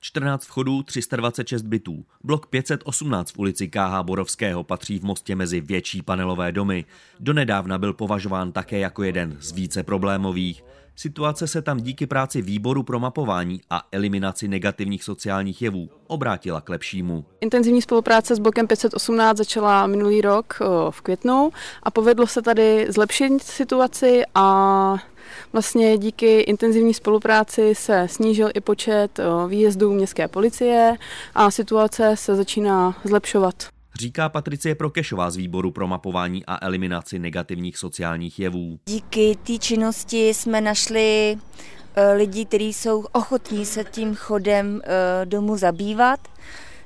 14 vchodů, 326 bytů. Blok 518 v ulici KH Borovského patří v Mostě mezi větší panelové domy. Donedávna byl považován také jako jeden z více problémových. Situace se tam díky práci výboru pro mapování a eliminaci negativních sociálních jevů obrátila k lepšímu. Intenzivní spolupráce s blokem 518 začala minulý rok v květnu a povedlo se tady zlepšit situaci a Vlastně díky intenzivní spolupráci se snížil i počet výjezdů městské policie a situace se začíná zlepšovat. Říká Patricie Prokešová z výboru pro mapování a eliminaci negativních sociálních jevů. Díky té činnosti jsme našli e, lidi, kteří jsou ochotní se tím chodem e, domů zabývat.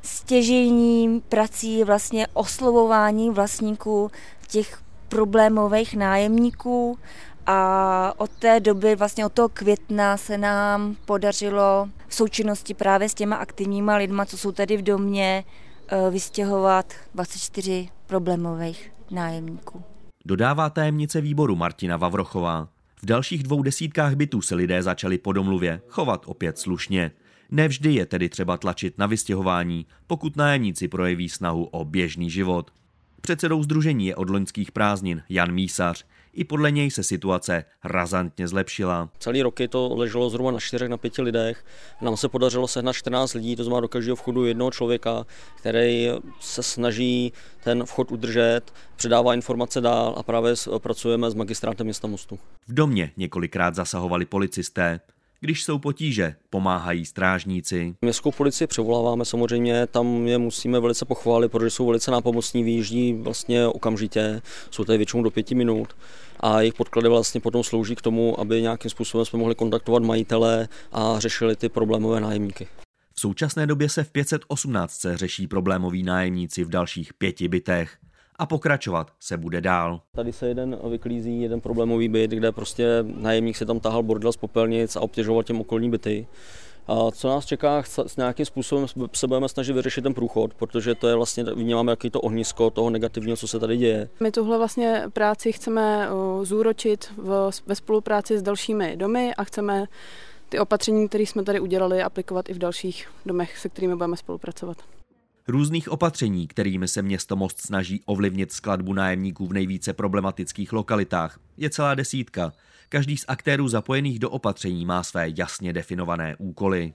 Stěžejním prací vlastně oslovování vlastníků těch problémových nájemníků a od té doby, vlastně od toho května se nám podařilo v součinnosti právě s těma aktivníma lidma, co jsou tady v domě, eh, vystěhovat 24 problémových nájemníků. Dodává tajemnice výboru Martina Vavrochová. V dalších dvou desítkách bytů se lidé začali po domluvě chovat opět slušně. Nevždy je tedy třeba tlačit na vystěhování, pokud nájemníci projeví snahu o běžný život. Předsedou združení je od loňských prázdnin Jan Mísař. I podle něj se situace razantně zlepšila. Celý roky to leželo zhruba na 4 na 5 lidech. Nám se podařilo sehnat 14 lidí, to znamená do každého vchodu jednoho člověka, který se snaží ten vchod udržet, předává informace dál a právě pracujeme s magistrátem města Mostu. V domě několikrát zasahovali policisté. Když jsou potíže, pomáhají strážníci. Městskou policii převoláváme samozřejmě, tam je musíme velice pochválit, protože jsou velice nápomocní, vyjíždí vlastně okamžitě, jsou tady většinou do pěti minut a jejich podklady vlastně potom slouží k tomu, aby nějakým způsobem jsme mohli kontaktovat majitele a řešili ty problémové nájemníky. V současné době se v 518 řeší problémoví nájemníci v dalších pěti bytech a pokračovat se bude dál. Tady se jeden vyklízí, jeden problémový byt, kde prostě nájemník se tam tahal bordel z popelnic a obtěžoval těm okolní byty. A co nás čeká, s nějakým způsobem se budeme snažit vyřešit ten průchod, protože to je vlastně, vnímáme jaký to ohnisko toho negativního, co se tady děje. My tuhle vlastně práci chceme zúročit v, ve spolupráci s dalšími domy a chceme ty opatření, které jsme tady udělali, aplikovat i v dalších domech, se kterými budeme spolupracovat. Různých opatření, kterými se město Most snaží ovlivnit skladbu nájemníků v nejvíce problematických lokalitách, je celá desítka. Každý z aktérů zapojených do opatření má své jasně definované úkoly.